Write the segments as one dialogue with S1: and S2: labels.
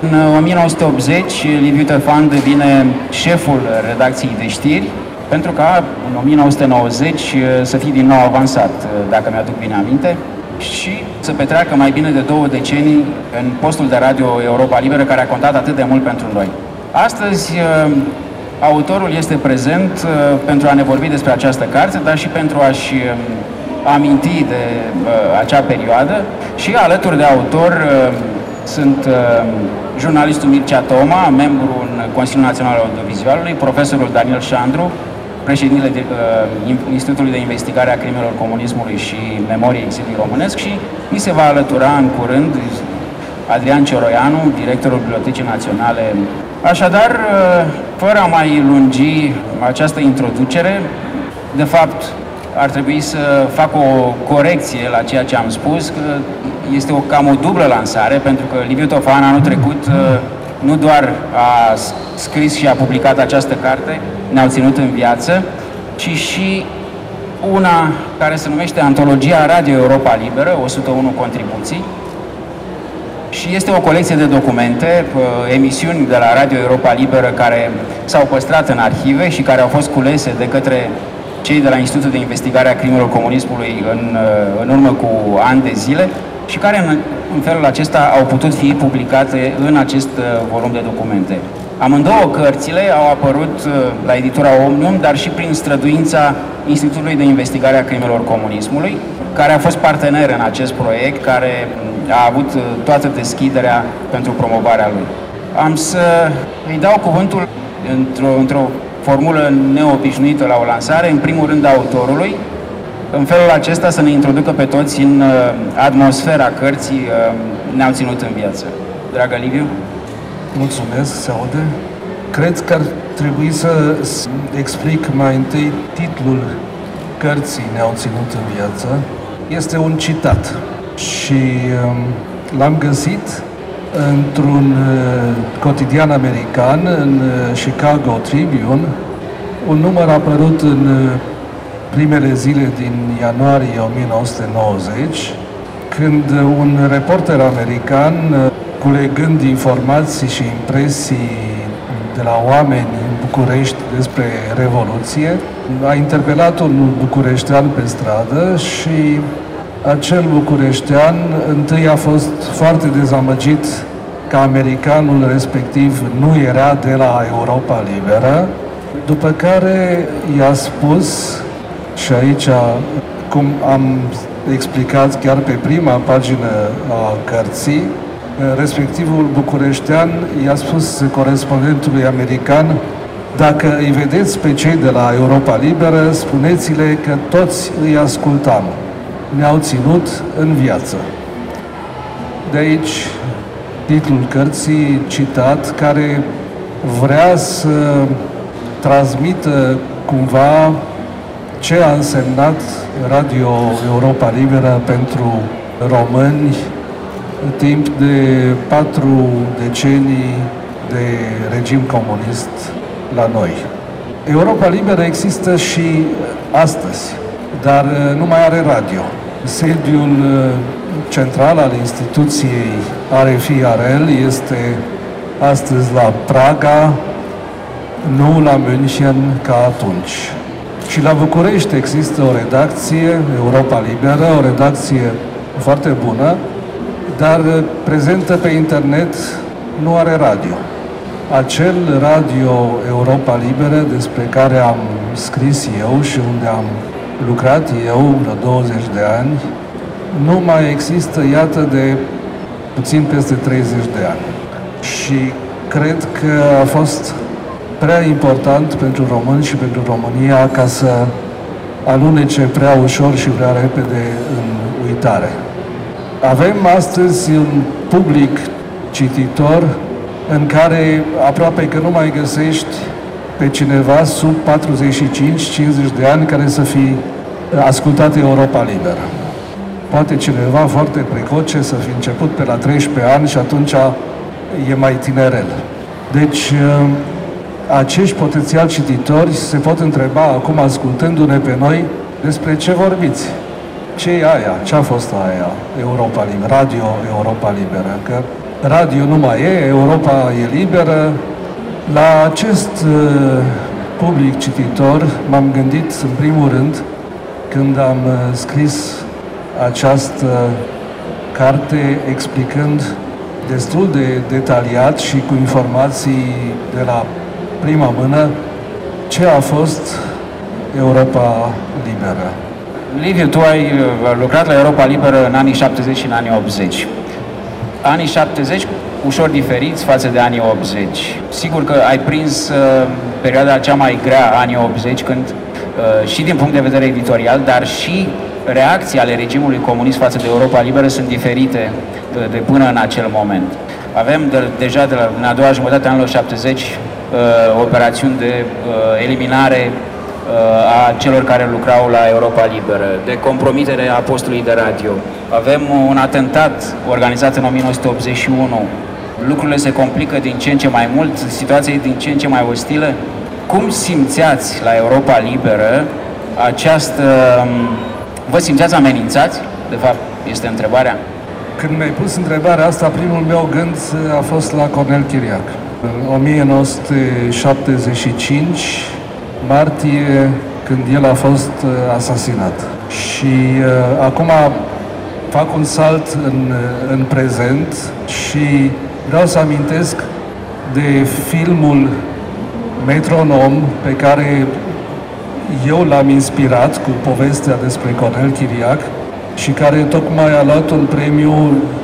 S1: În 1980, Liviu Tefan devine șeful redacției de știri, pentru ca în 1990 să fie din nou avansat, dacă mi-aduc bine aminte, și să petreacă mai bine de două decenii în postul de radio Europa Liberă, care a contat atât de mult pentru noi. Astăzi, autorul este prezent pentru a ne vorbi despre această carte, dar și pentru a-și aminti de acea perioadă și alături de autor sunt jurnalistul Mircea Toma, membru în Consiliul Național al Audiovizualului, profesorul Daniel Șandru, președintele de, uh, Institutului de Investigare a Crimelor Comunismului și Memoriei Exilului Românesc și mi se va alătura în curând Adrian Cioroianu, directorul Bibliotecii Naționale. Așadar, uh, fără a mai lungi această introducere, de fapt, ar trebui să fac o corecție la ceea ce am spus, că este o cam o dublă lansare, pentru că Liviu Tofan anul trecut uh, nu doar a scris și a publicat această carte, Ne-au ținut în viață, ci și una care se numește Antologia Radio Europa Liberă, 101 contribuții, și este o colecție de documente, emisiuni de la Radio Europa Liberă care s-au păstrat în arhive și care au fost culese de către cei de la Institutul de Investigare a Crimelor Comunismului în, în urmă cu ani de zile și care în, în felul acesta au putut fi publicate în acest uh, volum de documente. Amândouă cărțile au apărut uh, la editura Omnium, dar și prin străduința Institutului de Investigare a Crimelor Comunismului, care a fost partener în acest proiect, care mm, a avut uh, toată deschiderea pentru promovarea lui. Am să îi dau cuvântul într-o, într-o formulă neobișnuită la o lansare, în primul rând autorului, în felul acesta să ne introducă pe toți în uh, atmosfera cărții uh, Ne-au ținut în viață. Dragă Liviu?
S2: Mulțumesc, se aude. Cred că ar trebui să explic mai întâi titlul cărții Ne-au ținut în viață. Este un citat și um, l-am găsit într-un uh, cotidian american, în Chicago Tribune, un număr apărut în primele zile din ianuarie 1990, când un reporter american, culegând informații și impresii de la oameni în București despre Revoluție, a interpelat un bucureștean pe stradă și acel bucureștean întâi a fost foarte dezamăgit că americanul respectiv nu era de la Europa Liberă, după care i-a spus și aici, cum am explicat chiar pe prima pagină a cărții, respectivul bucureștean i-a spus corespondentului american dacă îi vedeți pe cei de la Europa Liberă, spuneți-le că toți îi ascultam. Ne-au ținut în viață. De aici titlul cărții citat care vrea să transmită cumva ce a însemnat Radio Europa Liberă pentru români timp de patru decenii de regim comunist la noi. Europa Liberă există și astăzi, dar nu mai are radio. Sediul central al instituției RFI-RL este astăzi la Praga, nu la München ca atunci. Și la București există o redacție, Europa Liberă, o redacție foarte bună, dar prezentă pe internet nu are radio. Acel radio Europa Liberă despre care am scris eu și unde am lucrat eu vreo 20 de ani, nu mai există, iată, de puțin peste 30 de ani. Și cred că a fost prea important pentru români și pentru România ca să alunece prea ușor și prea repede în uitare. Avem astăzi un public cititor în care aproape că nu mai găsești pe cineva sub 45-50 de ani care să fi ascultat Europa Liberă. Poate cineva foarte precoce să fi început pe la 13 ani și atunci e mai tinerel. Deci acești potențial cititori se pot întreba acum, ascultându-ne pe noi, despre ce vorbiți. ce e aia? Ce a fost aia? Europa Liberă, Radio Europa Liberă. Că radio nu mai e, Europa e liberă. La acest uh, public cititor m-am gândit în primul rând când am uh, scris această carte explicând destul de detaliat și cu informații de la prima mână ce a fost Europa Liberă.
S1: Liviu, tu ai uh, lucrat la Europa Liberă în anii 70 și în anii 80. Anii 70 ușor diferiți față de anii 80. Sigur că ai prins uh, perioada cea mai grea, anii 80, când uh, și din punct de vedere editorial, dar și reacții ale regimului comunist față de Europa Liberă sunt diferite de, de până în acel moment. Avem de, deja de la, în a doua jumătate a anilor 70 uh, operațiuni de uh, eliminare uh, a celor care lucrau la Europa Liberă, de compromitere a postului de radio. Avem un atentat organizat în 1981. Lucrurile se complică din ce în ce mai mult, situația e din ce în ce mai ostilă. Cum simțeați la Europa Liberă această... Um, vă simțeați amenințați? De fapt, este întrebarea.
S2: Când mi-ai pus întrebarea asta, primul meu gând a fost la Cornel Chiriac. În 1975, martie, când el a fost uh, asasinat. Și uh, acum fac un salt în, uh, în prezent și vreau să amintesc de filmul Metronom pe care eu l-am inspirat cu povestea despre Cornel Chiriac și care tocmai a luat un premiu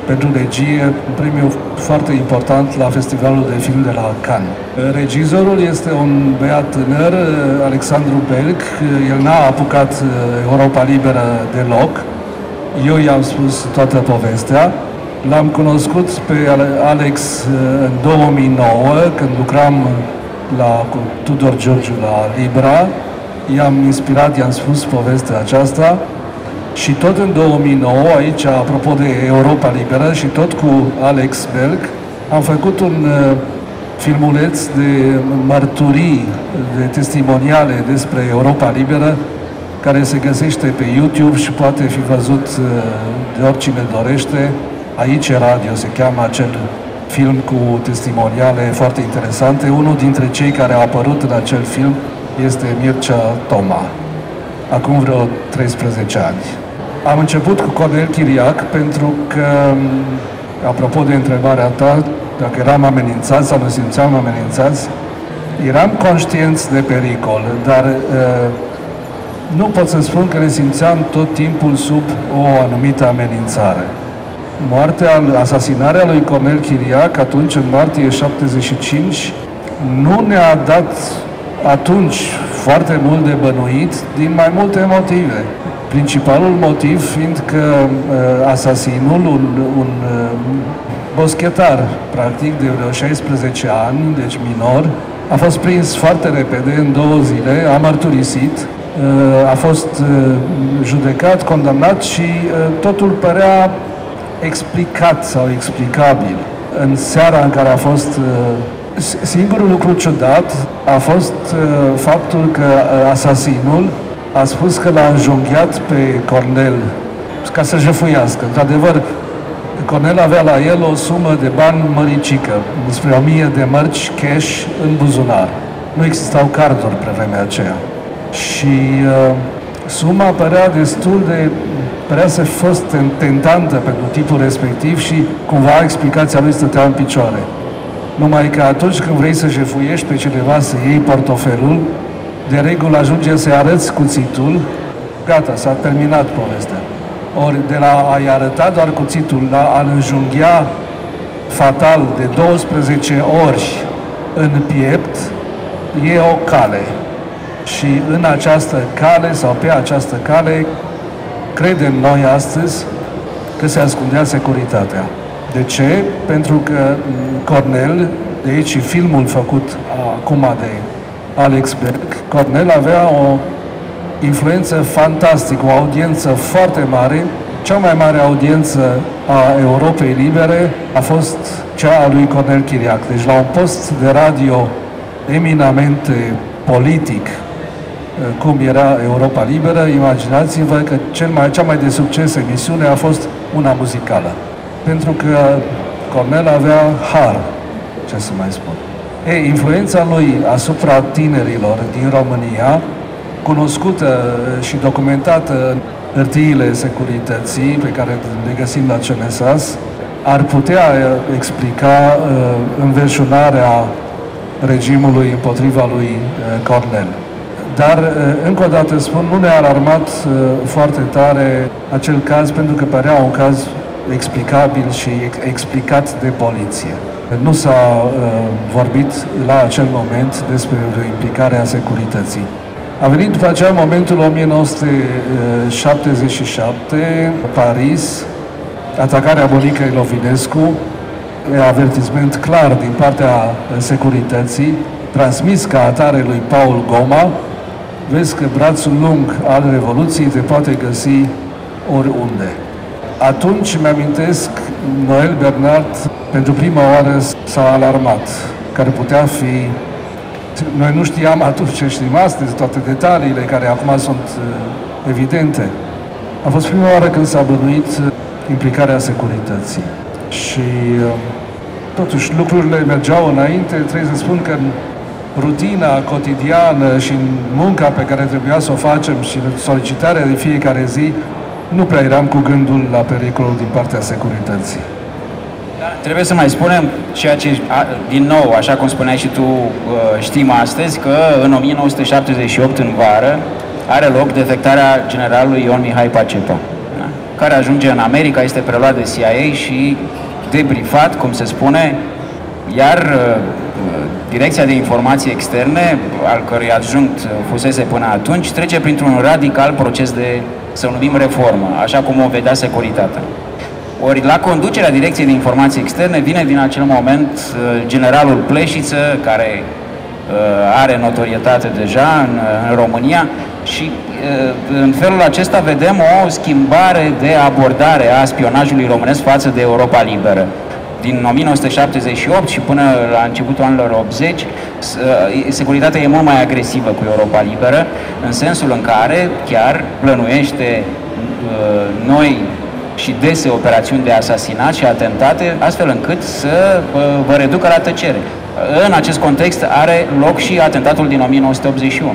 S2: pentru regie, un premiu foarte important la Festivalul de Film de la Cannes. Regizorul este un băiat tânăr, Alexandru Belc, el n-a apucat uh, Europa Liberă deloc, eu i-am spus toată povestea, L-am cunoscut pe Alex uh, în 2009, când lucram la, cu Tudor Giorgio la Libra. I-am inspirat, i-am spus povestea aceasta și tot în 2009, aici, apropo de Europa Liberă și tot cu Alex Berg, am făcut un uh, filmuleț de mărturii, de testimoniale despre Europa Liberă, care se găsește pe YouTube și poate fi văzut uh, de oricine dorește. Aici radio se cheamă acel film cu testimoniale foarte interesante. Unul dintre cei care a apărut în acel film este Mircea Toma, acum vreo 13 ani. Am început cu Cornel Chiriac pentru că, apropo de întrebarea ta, dacă eram amenințați sau nu simțeam amenințați, eram conștienți de pericol, dar uh, nu pot să spun că ne simțeam tot timpul sub o anumită amenințare. Moartea, asasinarea lui Cornel Chiriac atunci, în martie 75, nu ne-a dat atunci foarte mult de bănuit din mai multe motive. Principalul motiv fiind că uh, asasinul, un, un uh, boschetar, practic, de vreo 16 ani, deci minor, a fost prins foarte repede, în două zile, a mărturisit, uh, a fost uh, judecat, condamnat și uh, totul părea explicat sau explicabil. În seara în care a fost uh, Singurul lucru ciudat a fost uh, faptul că uh, asasinul a spus că l-a înjunghiat pe Cornel ca să jefuiască. Într-adevăr, Cornel avea la el o sumă de bani măricică, despre o mie de mărci cash în buzunar. Nu existau carduri pe vremea aceea. Și uh, suma părea destul de părea să fost tentantă pentru tipul respectiv și cumva explicația lui stătea în picioare. Numai că atunci când vrei să jefuiești pe cineva să iei portofelul, de regulă ajunge să-i arăți cuțitul, gata, s-a terminat povestea. Ori de la a-i arăta doar cuțitul, la a-l înjunghia fatal de 12 ori în piept, e o cale. Și în această cale sau pe această cale credem noi astăzi că se ascundea securitatea. De ce? Pentru că Cornel, de aici și filmul făcut acum de Alex Berg, Cornel avea o influență fantastică, o audiență foarte mare. Cea mai mare audiență a Europei Libere a fost cea a lui Cornel Chiriac. Deci la un post de radio eminamente politic, cum era Europa Liberă, imaginați-vă că cel mai, cea mai de succes emisiune a fost una muzicală. Pentru că Cornel avea har, ce să mai spun. Ei, influența lui asupra tinerilor din România, cunoscută și documentată în hârtiile securității pe care le găsim la CNSAS, ar putea explica uh, înverșunarea regimului împotriva lui uh, Cornel. Dar, uh, încă o dată spun, nu ne-a alarmat uh, foarte tare acel caz pentru că părea un caz explicabil și explicat de poliție. Nu s-a uh, vorbit la acel moment despre o implicare a securității. A venit după aceea momentul 1977, Paris, atacarea Monicăi Lovinescu, avertisment clar din partea securității, transmis ca atare lui Paul Goma, vezi că brațul lung al Revoluției te poate găsi oriunde. Atunci mi-amintesc, Noel Bernard pentru prima oară s-a alarmat, care putea fi... Noi nu știam atunci ce știm astăzi, toate detaliile care acum sunt uh, evidente. A fost prima oară când s-a bănuit uh, implicarea securității. Și uh, totuși lucrurile mergeau înainte, trebuie să spun că în rutina cotidiană și în munca pe care trebuia să o facem și solicitarea de fiecare zi, nu prea eram cu gândul la pericolul din partea securității.
S1: Da, trebuie să mai spunem ceea ce, din nou, așa cum spuneai și tu, uh, știm astăzi, că în 1978, în vară, are loc defectarea generalului Ion Mihai Pacepa, da? care ajunge în America, este preluat de CIA și debriefat, cum se spune, iar uh, Direcția de Informații Externe, al cărui adjunct fusese până atunci, trece printr-un radical proces de, să numim, reformă, așa cum o vedea securitatea. Ori la conducerea Direcției de Informații Externe vine din acel moment uh, generalul Pleșiță, care uh, are notorietate deja în, uh, în România și în felul acesta vedem o schimbare de abordare a spionajului românesc față de Europa Liberă din 1978 și până la începutul anilor 80, securitatea e mult mai agresivă cu Europa Liberă, în sensul în care chiar plănuiește noi și dese operațiuni de asasinat și atentate, astfel încât să vă reducă la tăcere. În acest context are loc și atentatul din 1981.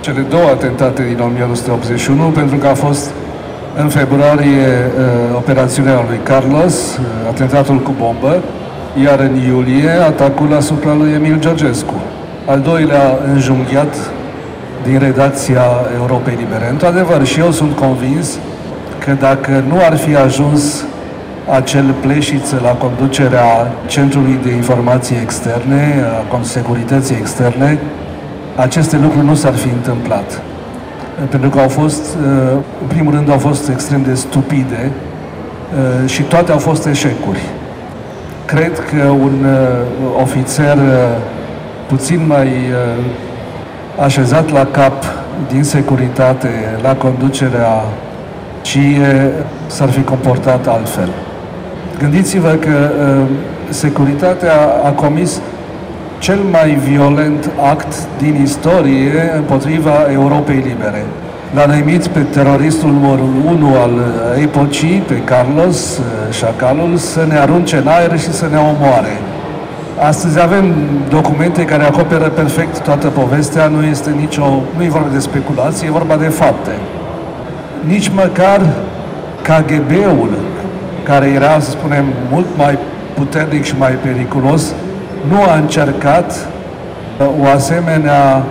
S2: Cele două atentate din 1981, pentru că a fost în februarie uh, operațiunea lui Carlos, uh, atentatul cu bombă, iar în iulie atacul asupra lui Emil Georgescu. Al doilea înjunghiat din redacția Europei Libere. Într-adevăr, și eu sunt convins că dacă nu ar fi ajuns acel pleșiță la conducerea Centrului de Informații Externe, a Securității Externe, aceste lucruri nu s-ar fi întâmplat. Pentru că au fost, uh, în primul rând, au fost extrem de stupide uh, și toate au fost eșecuri. Cred că un uh, ofițer puțin mai așezat la cap din securitate, la conducerea CIE, s-ar fi comportat altfel. Gândiți-vă că securitatea a comis cel mai violent act din istorie împotriva Europei Libere. L-a numit pe teroristul numărul 1 al epocii, pe Carlos Șacalul, să ne arunce în aer și să ne omoare. Astăzi avem documente care acoperă perfect toată povestea, nu este nicio, nu e vorba de speculație, e vorba de fapte. Nici măcar KGB-ul, care era, să spunem, mult mai puternic și mai periculos, nu a încercat uh, o asemenea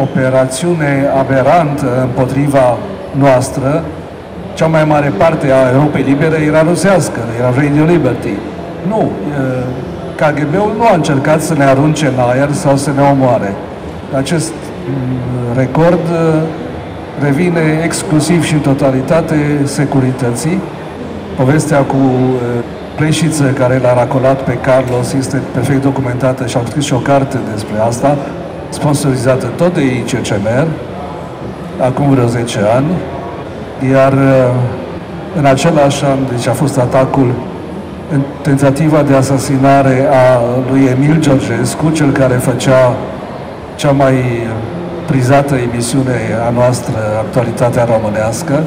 S2: operațiune aberantă împotriva noastră, cea mai mare parte a Europei Libere era rusească, era Radio Liberty. Nu, uh, KGB-ul nu a încercat să ne arunce în aer sau să ne omoare. Acest mm, record uh, revine exclusiv și în totalitate securității. Povestea cu Pleșiță, care l-a racolat pe Carlos, este perfect documentată și am scris și o carte despre asta, sponsorizată tot de ICCMR, acum vreo 10 ani, iar uh, în același an, deci a fost atacul în tentativa de asasinare a lui Emil Georgescu, cel care făcea cea mai prizată emisiune a noastră, Actualitatea Românească,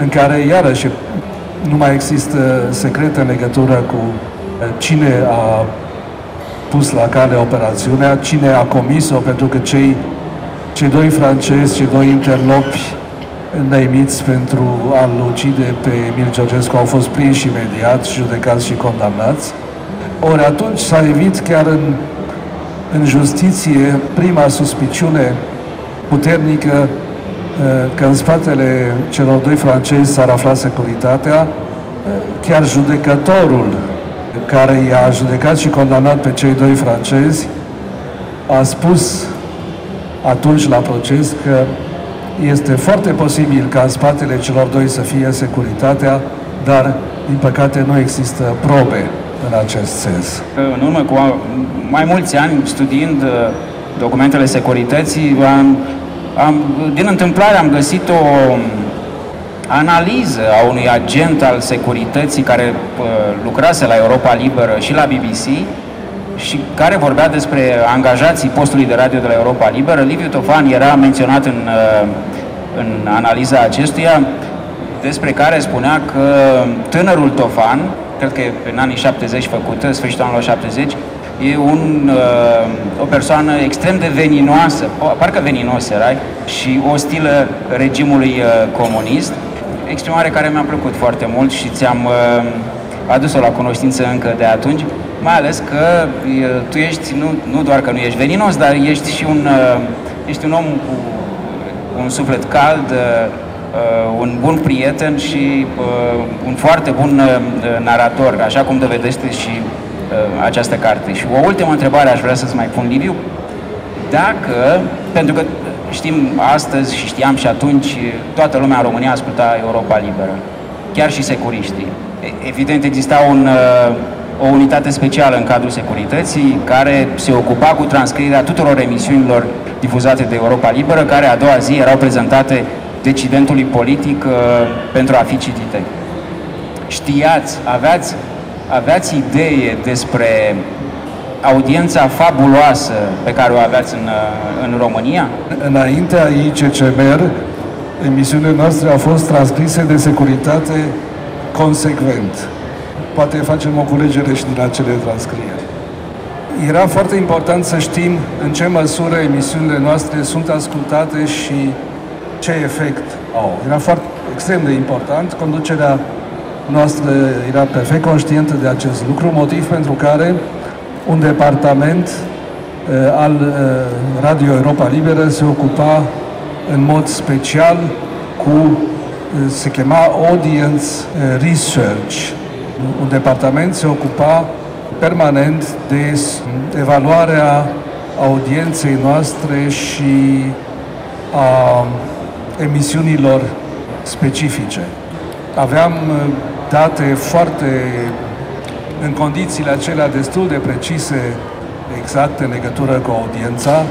S2: în care, iarăși, nu mai există secrete în legătură cu cine a pus la cale operațiunea, cine a comis-o, pentru că cei, cei doi francezi, cei doi interlopi neimiți pentru a-l ucide pe Emil Georgescu au fost prinși imediat, judecați și condamnați. Ori atunci s-a evit chiar în, în justiție prima suspiciune puternică că în spatele celor doi francezi s-ar afla securitatea, chiar judecătorul care i-a judecat și condamnat pe cei doi francezi a spus atunci la proces că este foarte posibil ca în spatele celor doi să fie securitatea, dar, din păcate, nu există probe în acest sens.
S1: În urmă cu mai mulți ani, studiind uh, documentele securității, am, am, din întâmplare am găsit o um, analiză a unui agent al securității care uh, lucrase la Europa Liberă și la BBC și care vorbea despre angajații postului de radio de la Europa Liberă. Liviu Tofan era menționat în, uh, în analiza acestuia, despre care spunea că tânărul Tofan, cred că e în anii 70 făcută, sfârșitul anilor 70, e un, uh, o persoană extrem de veninoasă, parcă veninos era, și ostilă regimului comunist, exprimare care mi-a plăcut foarte mult și ți-am adus-o la cunoștință încă de atunci mai ales că tu ești, nu, nu doar că nu ești veninos, dar ești și un, ești un om cu un suflet cald, un bun prieten și un foarte bun narator, așa cum dovedește și această carte. Și o ultimă întrebare aș vrea să-ți mai pun, Liviu. Dacă, pentru că știm astăzi și știam și atunci, toată lumea în România asculta Europa Liberă, chiar și securiștii. Evident, exista un, o unitate specială în cadrul securității care se ocupa cu transcrierea tuturor emisiunilor difuzate de Europa Liberă, care a doua zi erau prezentate decidentului politic uh, pentru a fi citite. Știați, aveați, aveați idee despre audiența fabuloasă pe care o aveați în, uh, în România?
S2: Înaintea ICCMR, emisiunile noastre au fost transcrise de securitate consecvent poate facem o culegere și din acele transcrieri. Era foarte important să știm în ce măsură emisiunile noastre sunt ascultate și ce efect au. Era foarte extrem de important. Conducerea noastră era perfect conștientă de acest lucru, motiv pentru care un departament uh, al uh, Radio Europa Liberă se ocupa în mod special cu, uh, se chema Audience Research, un departament se ocupa permanent de evaluarea audienței noastre și a emisiunilor specifice. Aveam uh, date foarte, în condițiile acelea destul de precise, exact în legătură cu audiența.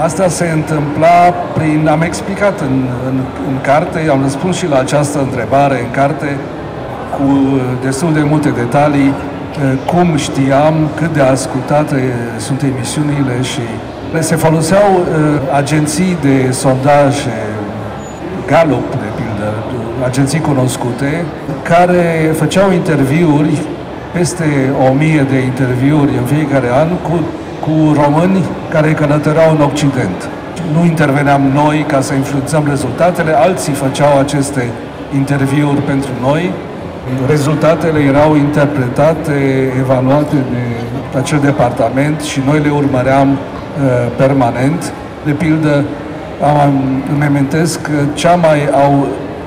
S2: Asta se întâmpla prin, am explicat în, în, în carte, am răspuns și la această întrebare în carte, cu destul de multe detalii eh, cum știam cât de ascultate sunt emisiunile și se foloseau uh, agenții de sondaje, Gallup, de pildă, agenții cunoscute, care făceau interviuri, peste o mie de interviuri în fiecare an, cu, cu români care călătoreau în Occident. Nu interveneam noi ca să influențăm rezultatele, alții făceau aceste interviuri pentru noi Rezultatele erau interpretate, evaluate de acel departament și noi le urmăream uh, permanent. De pildă, am, îmi amintesc că cea mai au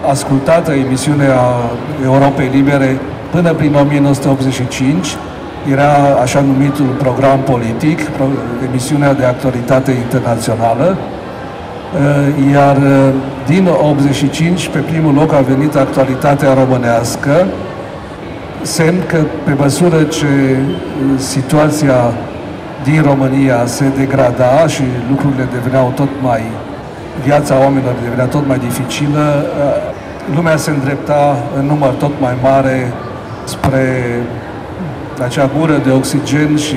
S2: ascultată emisiune a Europei Libere până prin 1985 era așa numitul program politic, emisiunea de actualitate internațională, uh, iar uh, din 85, pe primul loc a venit actualitatea românească, semn că pe măsură ce uh, situația din România se degrada și lucrurile deveneau tot mai, viața oamenilor devenea tot mai dificilă, uh, lumea se îndrepta în număr tot mai mare spre acea gură de oxigen și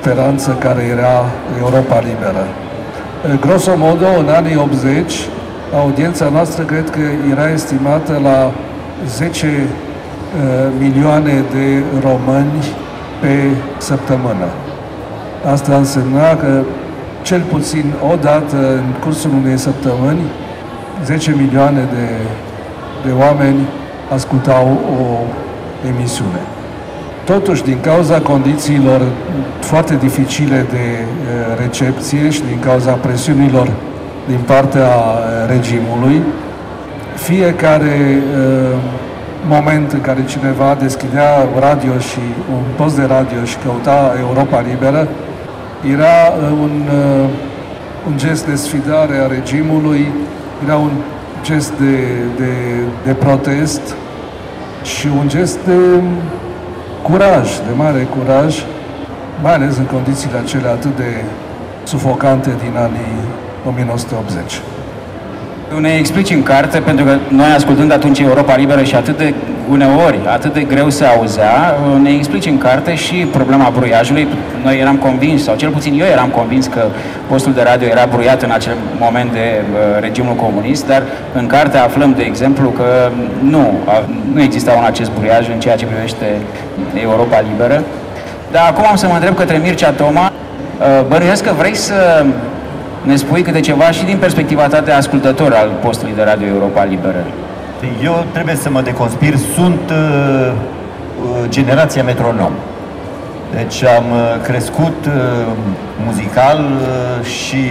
S2: speranță care era Europa liberă. Grosomodo, în anii 80, audiența noastră cred că era estimată la 10 milioane de români pe săptămână. Asta însemna că cel puțin o dată în cursul unei săptămâni 10 milioane de, de oameni ascultau o emisiune. Totuși, din cauza condițiilor foarte dificile de recepție și din cauza presiunilor din partea regimului, fiecare moment în care cineva deschidea radio și un post de radio și căuta Europa Liberă, era un, un gest de sfidare a regimului, era un gest de, de, de protest și un gest de curaj, de mare curaj, mai ales în condițiile acelea atât de sufocante din anii 1980
S1: ne explici în carte, pentru că noi ascultând atunci Europa Liberă și atât de uneori, atât de greu se auzea, ne explici în carte și problema bruiajului. Noi eram convins, sau cel puțin eu eram convins că postul de radio era bruiat în acel moment de uh, regimul comunist, dar în carte aflăm, de exemplu, că nu, nu exista un acest bruiaj în ceea ce privește Europa Liberă. Dar acum am să mă întreb către Mircea Toma, uh, bănuiesc că vrei să ne spui câte ceva și din perspectiva ta de ascultător al postului de radio Europa Liberă.
S3: Eu trebuie să mă deconspir, sunt uh, uh, generația metronom. Deci am uh, crescut uh, muzical uh, și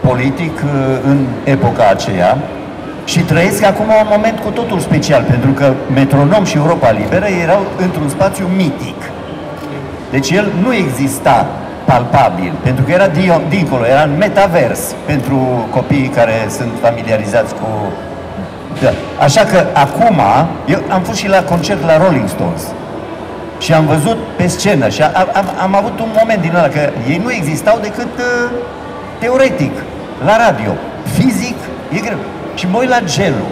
S3: politic uh, în epoca aceea și trăiesc acum un moment cu totul special, pentru că Metronom și Europa Liberă erau într-un spațiu mitic. Deci el nu exista palpabil, pentru că era dincolo, era în metavers pentru copiii care sunt familiarizați cu... Da. Așa că acum, eu am fost și la concert la Rolling Stones și am văzut pe scenă și am, am, am avut un moment din ăla, că ei nu existau decât uh, teoretic, la radio. Fizic, e greu. Și mă uit la gelul.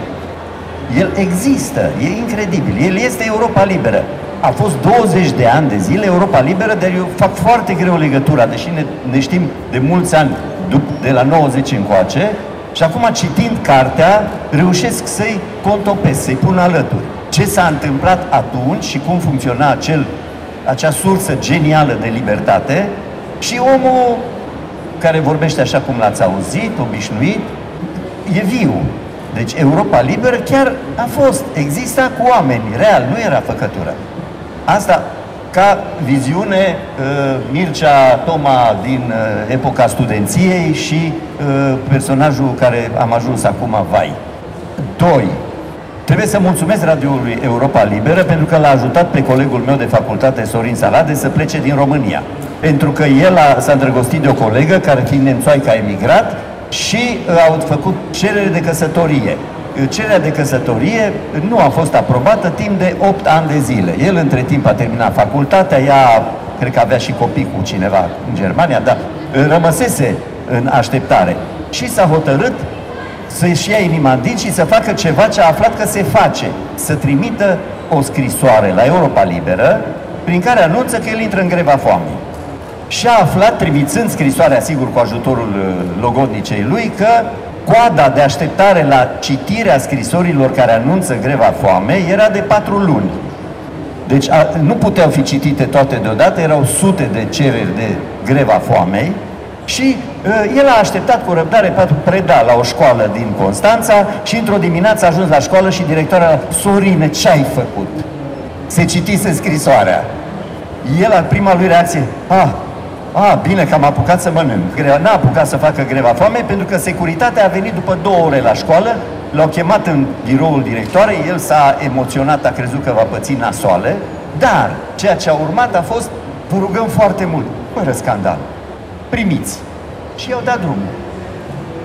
S3: El există, e incredibil. El este Europa liberă a fost 20 de ani de zile Europa Liberă, dar eu fac foarte greu legătura, deși ne, ne știm de mulți ani, de la 90 încoace, și acum citind cartea, reușesc să-i contopesc, să-i pun alături. Ce s-a întâmplat atunci și cum funcționa acel, acea sursă genială de libertate și omul care vorbește așa cum l-ați auzit, obișnuit, e viu. Deci Europa Liberă chiar a fost, exista cu oameni, real, nu era făcătură. Asta ca viziune uh, Mircea Toma din uh, epoca studenției și uh, personajul care am ajuns acum, Vai. Doi, Trebuie să mulțumesc radioului Europa Liberă pentru că l-a ajutat pe colegul meu de facultate, Sorin Salade, să plece din România. Pentru că el a, s-a îndrăgostit de o colegă care, fiind nemțoaică, a emigrat și au făcut cerere de căsătorie cererea de căsătorie nu a fost aprobată timp de 8 ani de zile. El între timp a terminat facultatea, ea cred că avea și copii cu cineva în Germania, dar rămăsese în așteptare. Și s-a hotărât să-și ia inima în din și să facă ceva ce a aflat că se face. Să trimită o scrisoare la Europa Liberă prin care anunță că el intră în greva foamei. Și a aflat, trimițând scrisoarea, sigur, cu ajutorul uh, logodnicei lui, că coada de așteptare la citirea scrisorilor care anunță greva foame era de patru luni. Deci a, nu puteau fi citite toate deodată, erau sute de cereri de greva foamei și uh, el a așteptat cu răbdare pentru preda la o școală din Constanța și într-o dimineață a ajuns la școală și directoarea Sorine, ce ai făcut? Se citise scrisoarea. El, al prima lui reacție, ah, a, bine că am apucat să mănânc. N-a apucat să facă greva foame pentru că securitatea a venit după două ore la școală, l-au chemat în biroul directoarei, el s-a emoționat, a crezut că va păți nasoale, dar ceea ce a urmat a fost, vă rugăm foarte mult, fără scandal, primiți. Și i-au dat drumul.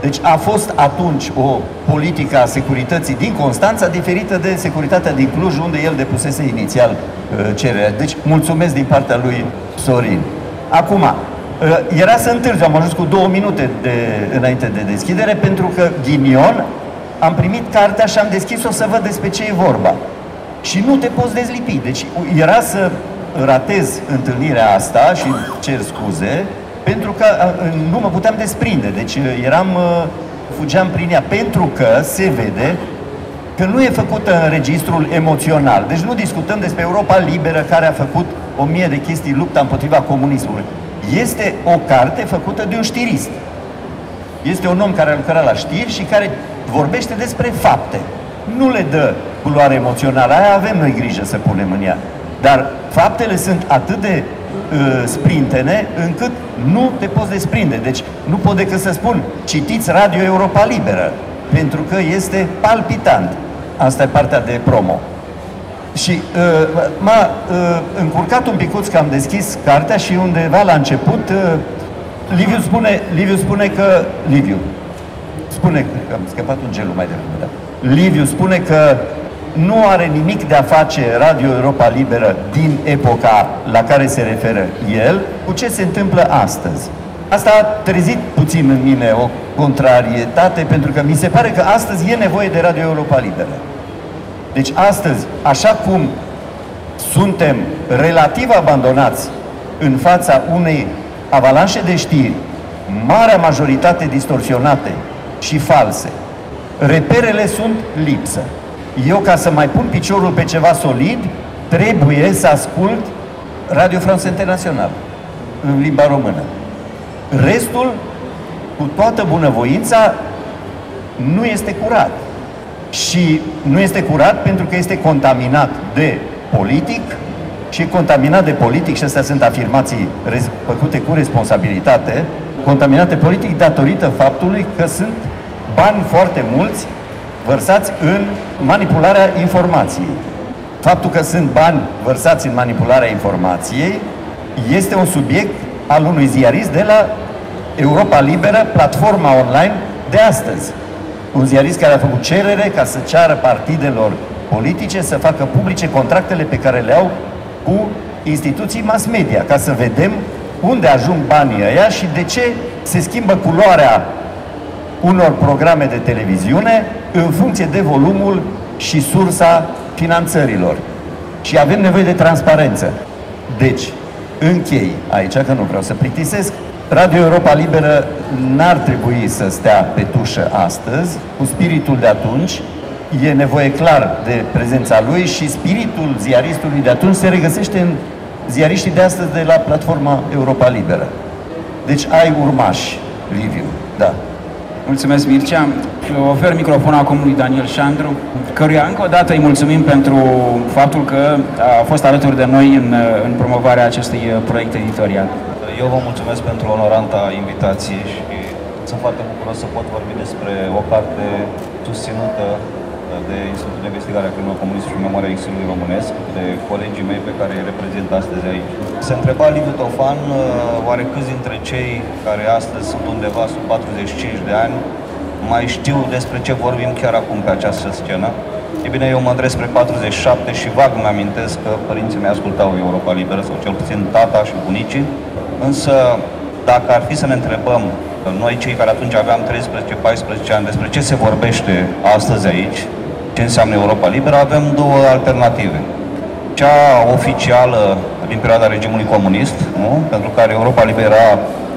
S3: Deci a fost atunci o politică a securității din Constanța diferită de securitatea din Cluj, unde el depusese inițial uh, cererea. Deci mulțumesc din partea lui Sorin. Acum, ă, era să întârzi, am ajuns cu două minute de, înainte de deschidere, pentru că ghinion, am primit cartea și am deschis-o să văd despre ce e vorba. Și nu te poți dezlipi. Deci era să ratez întâlnirea asta și cer scuze, pentru că nu mă puteam desprinde. Deci eram, fugeam prin ea, pentru că se vede că nu e făcută în registrul emoțional. Deci nu discutăm despre Europa liberă care a făcut o mie de chestii lupta împotriva comunismului. Este o carte făcută de un știrist. Este un om care a lucrat la știri și care vorbește despre fapte. Nu le dă culoare emoțională, aia avem noi grijă să punem în ea. Dar faptele sunt atât de uh, sprintene încât nu te poți desprinde. Deci nu pot decât să spun, citiți Radio Europa Liberă, pentru că este palpitant. Asta e partea de promo. Și uh, m-a uh, încurcat un picuț că am deschis cartea și undeva la început uh, Liviu spune, Liviu spune că Liviu spune că am scăpat un gelul mai devreme, da. Liviu spune că nu are nimic de a face Radio Europa Liberă din epoca la care se referă el cu ce se întâmplă astăzi. Asta a trezit puțin în mine o contrarietate, pentru că mi se pare că astăzi e nevoie de Radio Europa Liberă. Deci astăzi, așa cum suntem relativ abandonați în fața unei avalanșe de știri, marea majoritate distorsionate și false, reperele sunt lipsă. Eu, ca să mai pun piciorul pe ceva solid, trebuie să ascult Radio France Internațional în limba română. Restul, cu toată bunăvoința, nu este curat. Și nu este curat pentru că este contaminat de politic și e contaminat de politic, și astea sunt afirmații făcute cu responsabilitate, contaminate politic datorită faptului că sunt bani foarte mulți vărsați în manipularea informației. Faptul că sunt bani vărsați în manipularea informației este un subiect al unui ziarist de la Europa Liberă, platforma online de astăzi. Un ziarist care a făcut cerere ca să ceară partidelor politice să facă publice contractele pe care le au cu instituții mass media, ca să vedem unde ajung banii ăia și de ce se schimbă culoarea unor programe de televiziune în funcție de volumul și sursa finanțărilor. Și avem nevoie de transparență. Deci, închei aici, că nu vreau să plictisesc, Radio Europa Liberă n-ar trebui să stea pe tușă astăzi, cu spiritul de atunci, e nevoie clar de prezența lui și spiritul ziaristului de atunci se regăsește în ziariștii de astăzi de la platforma Europa Liberă. Deci ai urmași, Liviu, da.
S1: Mulțumesc, Mircea. Ofer microfon acum lui Daniel Șandru, căruia încă o dată îi mulțumim pentru faptul că a fost alături de noi în, în promovarea acestui proiect editorial.
S4: Eu vă mulțumesc pentru onoranta invitație și sunt foarte bucuros să pot vorbi despre o carte susținută de Institutul de Investigare a Crimelor Comuniste și Memoria Exilului Românesc, de colegii mei pe care îi reprezint astăzi aici. Se întreba Liviu Tofan, uh, oare câți dintre cei care astăzi sunt undeva sub 45 de ani mai știu despre ce vorbim chiar acum pe această scenă? E bine, eu mă adres spre 47 și vag îmi amintesc că părinții mei ascultau Europa Liberă, sau cel puțin tata și bunicii, însă dacă ar fi să ne întrebăm noi cei care atunci aveam 13-14 ani despre ce se vorbește astăzi aici, ce înseamnă Europa Liberă, avem două alternative. Cea oficială din perioada regimului comunist, nu? pentru care Europa Liberă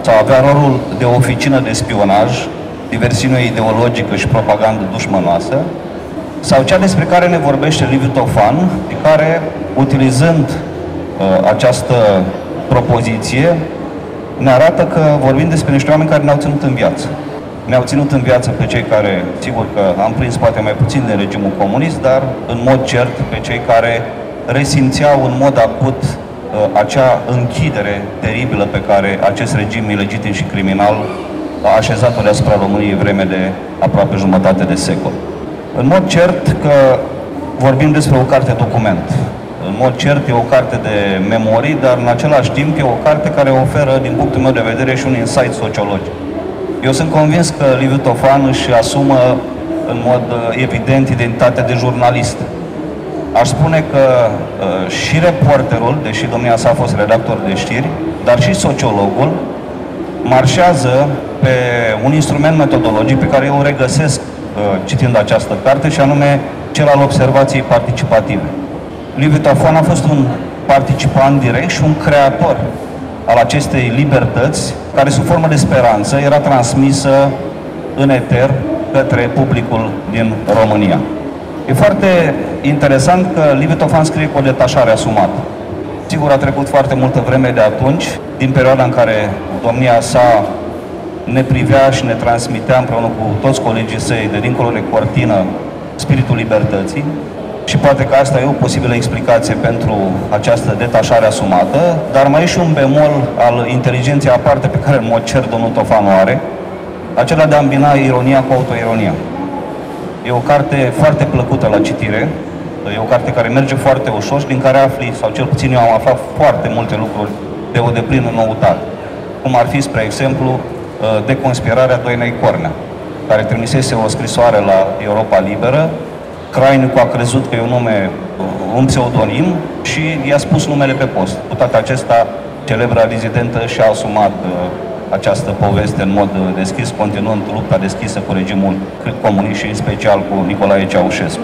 S4: sau avea rolul de oficină de spionaj, diversiune ideologică și propagandă dușmănoasă, sau cea despre care ne vorbește Liviu Tofan, pe care, utilizând uh, această propoziție, ne arată că vorbim despre niște oameni care ne-au ținut în viață ne-au ținut în viață pe cei care, sigur că am prins poate mai puțin de regimul comunist, dar în mod cert pe cei care resimțeau în mod acut uh, acea închidere teribilă pe care acest regim ilegitim și criminal a așezat-o deasupra României vreme de aproape jumătate de secol. În mod cert că vorbim despre o carte document. În mod cert e o carte de memorii, dar în același timp e o carte care oferă, din punctul meu de vedere, și un insight sociologic. Eu sunt convins că Liviu Tofan își asumă în mod uh, evident identitatea de jurnalist. Aș spune că uh, și reporterul, deși domnia sa a fost redactor de știri, dar și sociologul, marșează pe un instrument metodologic pe care eu îl regăsesc uh, citind această carte și anume cel al observației participative. Liviu Tofan a fost un participant direct și un creator al acestei libertăți, care sub formă de speranță era transmisă în eter către publicul din România. E foarte interesant că Liviu Tofan scrie cu o detașare asumată. Sigur, a trecut foarte multă vreme de atunci, din perioada în care domnia sa ne privea și ne transmitea împreună cu toți colegii săi de dincolo de cortină spiritul libertății și poate că asta e o posibilă explicație pentru această detașare asumată, dar mai e și un bemol al inteligenței aparte pe care în mod cer domnul Tofanu are, acela de a îmbina ironia cu autoironia. E o carte foarte plăcută la citire, e o carte care merge foarte ușor și din care afli, sau cel puțin eu am aflat foarte multe lucruri de o deplină noutate. Cum ar fi, spre exemplu, uh, deconspirarea Doinei Cornea, care trimisese o scrisoare la Europa Liberă. Crainicu a crezut că e un nume, uh, un pseudonim și i-a spus numele pe post. Cu toate acestea, celebra rezidentă și-a asumat uh, această poveste în mod deschis, continuând lupta deschisă cu regimul comunist și în special cu Nicolae Ceaușescu.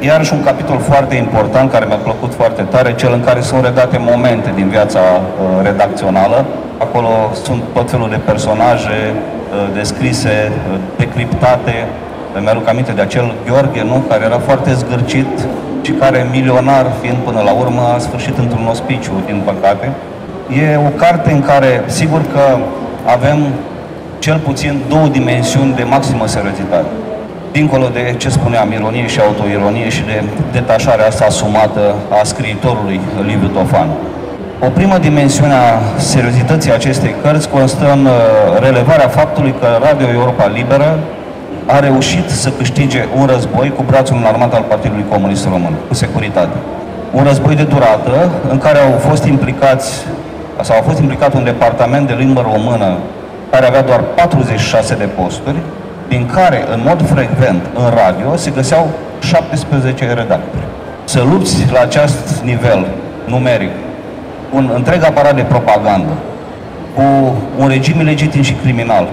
S4: Iarăși un capitol foarte important care mi-a plăcut foarte tare, cel în care sunt redate momente din viața uh, redacțională. Acolo sunt tot felul de personaje uh, descrise, uh, decriptate. Mi-aduc aminte de acel Gheorghe, nu? care era foarte zgârcit și care, milionar fiind până la urmă, a sfârșit într-un ospiciu, din păcate. E o carte în care, sigur că avem cel puțin două dimensiuni de maximă seriozitate. Dincolo de ce spuneam, ironie și autoironie și de detașarea asta asumată a scriitorului Liviu Tofan. O primă dimensiune a seriozității acestei cărți constă în uh, relevarea faptului că Radio Europa Liberă a reușit să câștige un război cu brațul înarmat al Partidului Comunist Român, cu securitate. Un război de durată în care au fost implicați sau a fost implicat un departament de limbă română care avea doar 46 de posturi, din care, în mod frecvent, în radio, se găseau 17 redactori. Să lupți la acest nivel numeric un întreg aparat de propagandă cu un regim ilegitim și criminal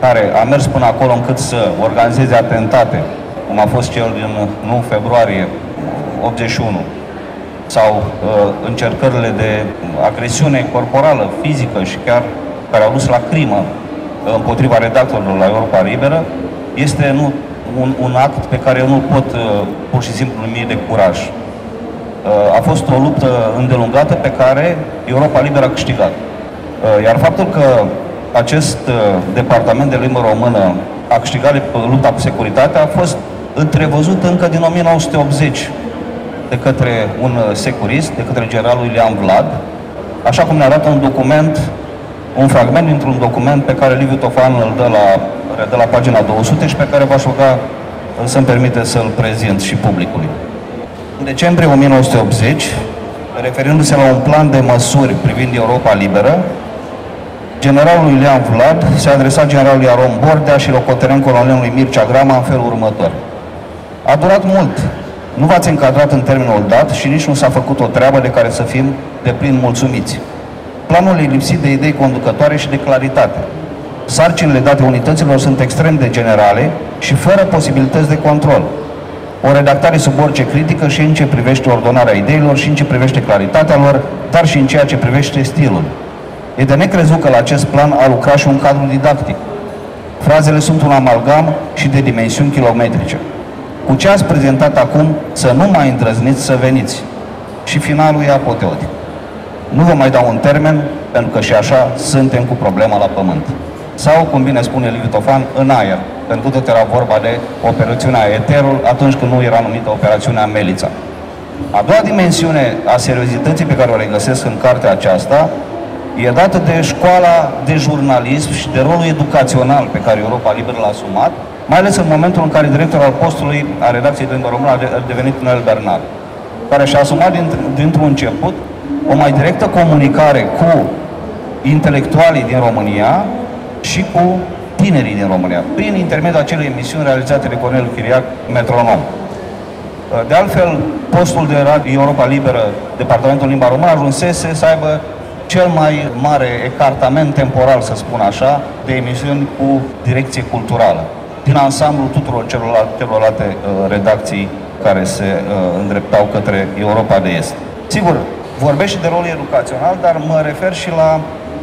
S4: care a mers până acolo încât să organizeze atentate, cum a fost cel din nu februarie 81, sau uh, încercările de agresiune corporală, fizică și chiar care au dus la crimă uh, împotriva redactorilor la Europa Liberă, este nu, un, un act pe care eu nu pot uh, pur și simplu numi de curaj. Uh, a fost o luptă îndelungată pe care Europa Liberă a câștigat. Uh, iar faptul că acest uh, departament de limbă română a câștigat lupta cu securitatea a fost întrevăzut încă din 1980 de către un uh, securist, de către generalul Ilian Vlad, așa cum ne arată un document, un fragment dintr-un document pe care Liviu Tofan îl dă la, de la pagina 200 și pe care v-aș ruga uh, să-mi permite să-l prezint și publicului. În decembrie 1980, referindu-se la un plan de măsuri privind Europa liberă, generalul Ilian Vlad se adresa generalului Aron Bordea și locotenent colonelului Mircea Grama în felul următor. A durat mult nu v-ați încadrat în termenul dat și nici nu s-a făcut o treabă de care să fim de plin mulțumiți. Planul e lipsit de idei conducătoare și de claritate. Sarcinile date unităților sunt extrem de generale și fără posibilități de control. O redactare sub orice critică și în ce privește ordonarea ideilor și în ce privește claritatea lor, dar și în ceea ce privește stilul. E de necrezut că la acest plan a lucrat și un cadru didactic. Frazele sunt un amalgam și de dimensiuni kilometrice. Cu ce ați prezentat acum, să nu mai îndrăzniți să veniți. Și finalul e apoteotic. Nu vă mai dau un termen, pentru că și așa suntem cu problema la pământ. Sau, cum bine spune Liviu Tofan, în aer, pentru că tot era vorba de operațiunea Eterul, atunci când nu era numită operațiunea Melița. A doua dimensiune a seriozității pe care o regăsesc în cartea aceasta e dată de școala de jurnalism și de rolul educațional pe care Europa Liberă l-a asumat mai ales în momentul în care director al postului a redacției de limba română a devenit Noel Bernard, care și-a asumat dintr-un început o mai directă comunicare cu intelectualii din România și cu tinerii din România, prin intermediul acelei emisiuni realizate de Cornel Chiriac, Metronom. De altfel, postul de radio Europa Liberă, Departamentul Limba Română, ajunsese să aibă cel mai mare ecartament temporal, să spun așa, de emisiuni cu direcție culturală din ansamblul tuturor celorlalte, celorlalte uh, redacții care se uh, îndreptau către Europa de Est. Sigur, vorbesc și de rolul educațional, dar mă refer și la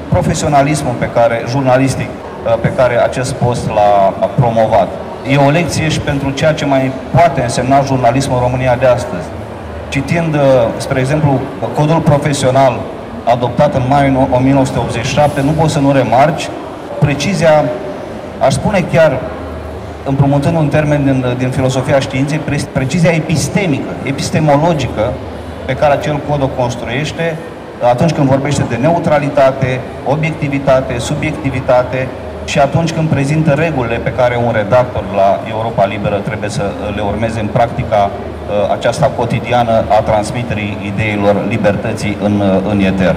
S4: profesionalismul pe care, jurnalistic, uh, pe care acest post l-a promovat. e o lecție și pentru ceea ce mai poate însemna jurnalismul în România de astăzi. Citind, uh, spre exemplu, codul profesional adoptat în mai 1987, nu poți să nu remarci precizia, aș spune chiar, împrumutând un termen din, din filosofia științei, precizia epistemică, epistemologică pe care acel cod o construiește atunci când vorbește de neutralitate, obiectivitate, subiectivitate și atunci când prezintă regulile pe care un redactor la Europa Liberă trebuie să le urmeze în practica uh, aceasta cotidiană a transmiterii ideilor libertății în, uh, în eter.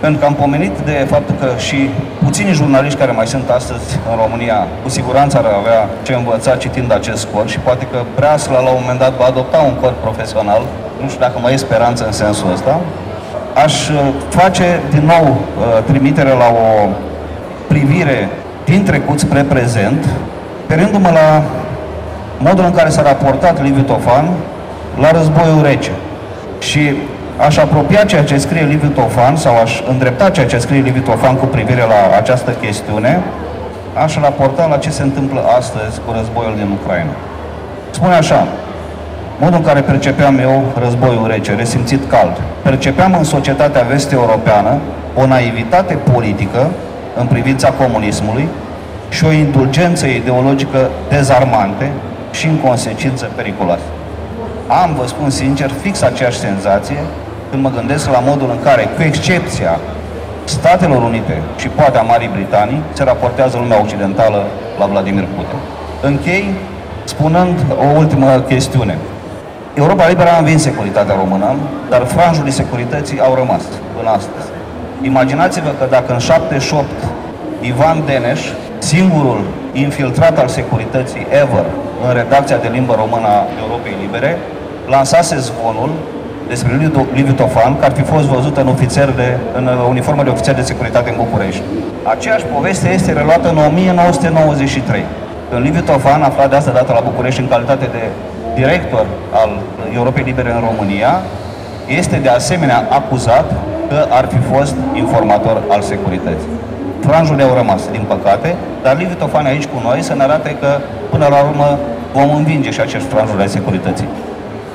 S4: Pentru că am pomenit de faptul că și puțini jurnaliști care mai sunt astăzi în România, cu siguranță ar avea ce învăța citind acest cod și poate că Breasla la un moment dat va adopta un cod profesional, nu știu dacă mai e speranță în sensul ăsta, aș uh, face din nou uh, trimitere la o privire din trecut spre prezent, perându-mă la modul în care s-a raportat Liviu Tofan la războiul rece. Și aș apropia ceea ce scrie Liviu Tofan sau aș îndrepta ceea ce scrie Liviu Tofan cu privire la această chestiune, aș raporta la ce se întâmplă astăzi cu războiul din Ucraina. Spune așa, modul în care percepeam eu războiul rece, resimțit cald. Percepeam în societatea vest-europeană o naivitate politică în privința comunismului și o indulgență ideologică dezarmante și în consecință periculoasă. Am, vă spun sincer, fix aceeași senzație când mă gândesc la modul în care, cu excepția Statelor Unite și poate a Marii Britanii, se raportează lumea occidentală la Vladimir Putin. Închei spunând o ultimă chestiune. Europa Liberă a învins securitatea română, dar franjurile securității au rămas până astăzi. Imaginați-vă că dacă în 78 Ivan Deneș, singurul infiltrat al securității ever în redacția de limbă română a Europei Libere, lansase zvonul despre Liviu Tofan, că ar fi fost văzut în, ofițer de, în uniformă de ofițer de securitate în București. Aceeași poveste este reluată în 1993, când Liviu Tofan, aflat de asta dată la București în calitate de director al Europei Libere în România, este de asemenea acuzat că ar fi fost informator al securității. Franjurile au rămas, din păcate, dar Liviu Tofani aici cu noi să ne arate că, până la urmă, vom învinge și acești franjuri ai securității.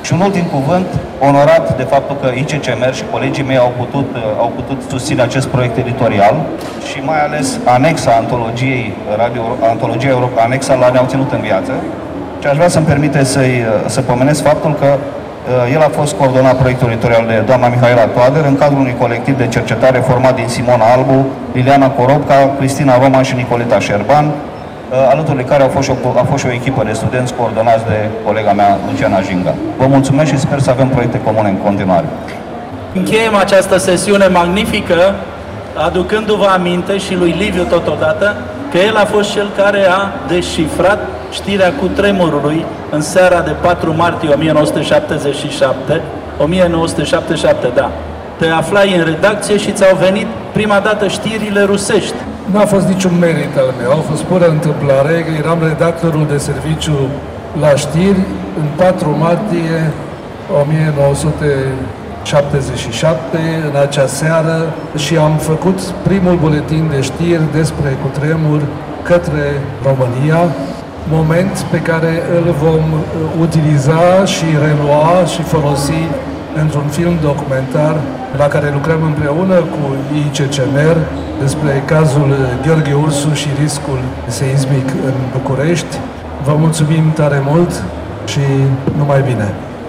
S4: Și un ultim cuvânt, onorat de faptul că ICCMR și colegii mei au putut, au putut susține acest proiect editorial și mai ales anexa antologiei Radio, antologia Europa, anexa la ne-au ținut în viață, și aș vrea să-mi permite să-i, uh, să pomenesc faptul că uh, el a fost coordonat proiectul editorial de doamna Mihaela Toader în cadrul unui colectiv de cercetare format din Simona Albu, Liliana Coropca, Cristina Roman și Nicoleta Șerban, uh, alături de care a fost, o, a fost și o echipă de studenți coordonați de colega mea, Luciana Jinga. Vă mulțumesc și sper să avem proiecte comune în continuare.
S5: Încheiem această sesiune magnifică, aducându-vă aminte și lui Liviu totodată, că el a fost cel care a deșifrat știrea cu tremurului în seara de 4 martie 1977, 1977, da. Te aflai în redacție și ți-au venit prima dată știrile rusești.
S2: Nu a fost niciun merit al meu, a fost pură întâmplare. Eram redactorul de serviciu la știri în 4 martie 1977, în acea seară, și am făcut primul buletin de știri despre cutremur către România, moment pe care îl vom uh, utiliza și relua și folosi într-un film documentar la care lucrăm împreună cu ICCMR despre cazul Gheorghe Ursu și riscul seismic în București. Vă mulțumim tare mult și numai bine!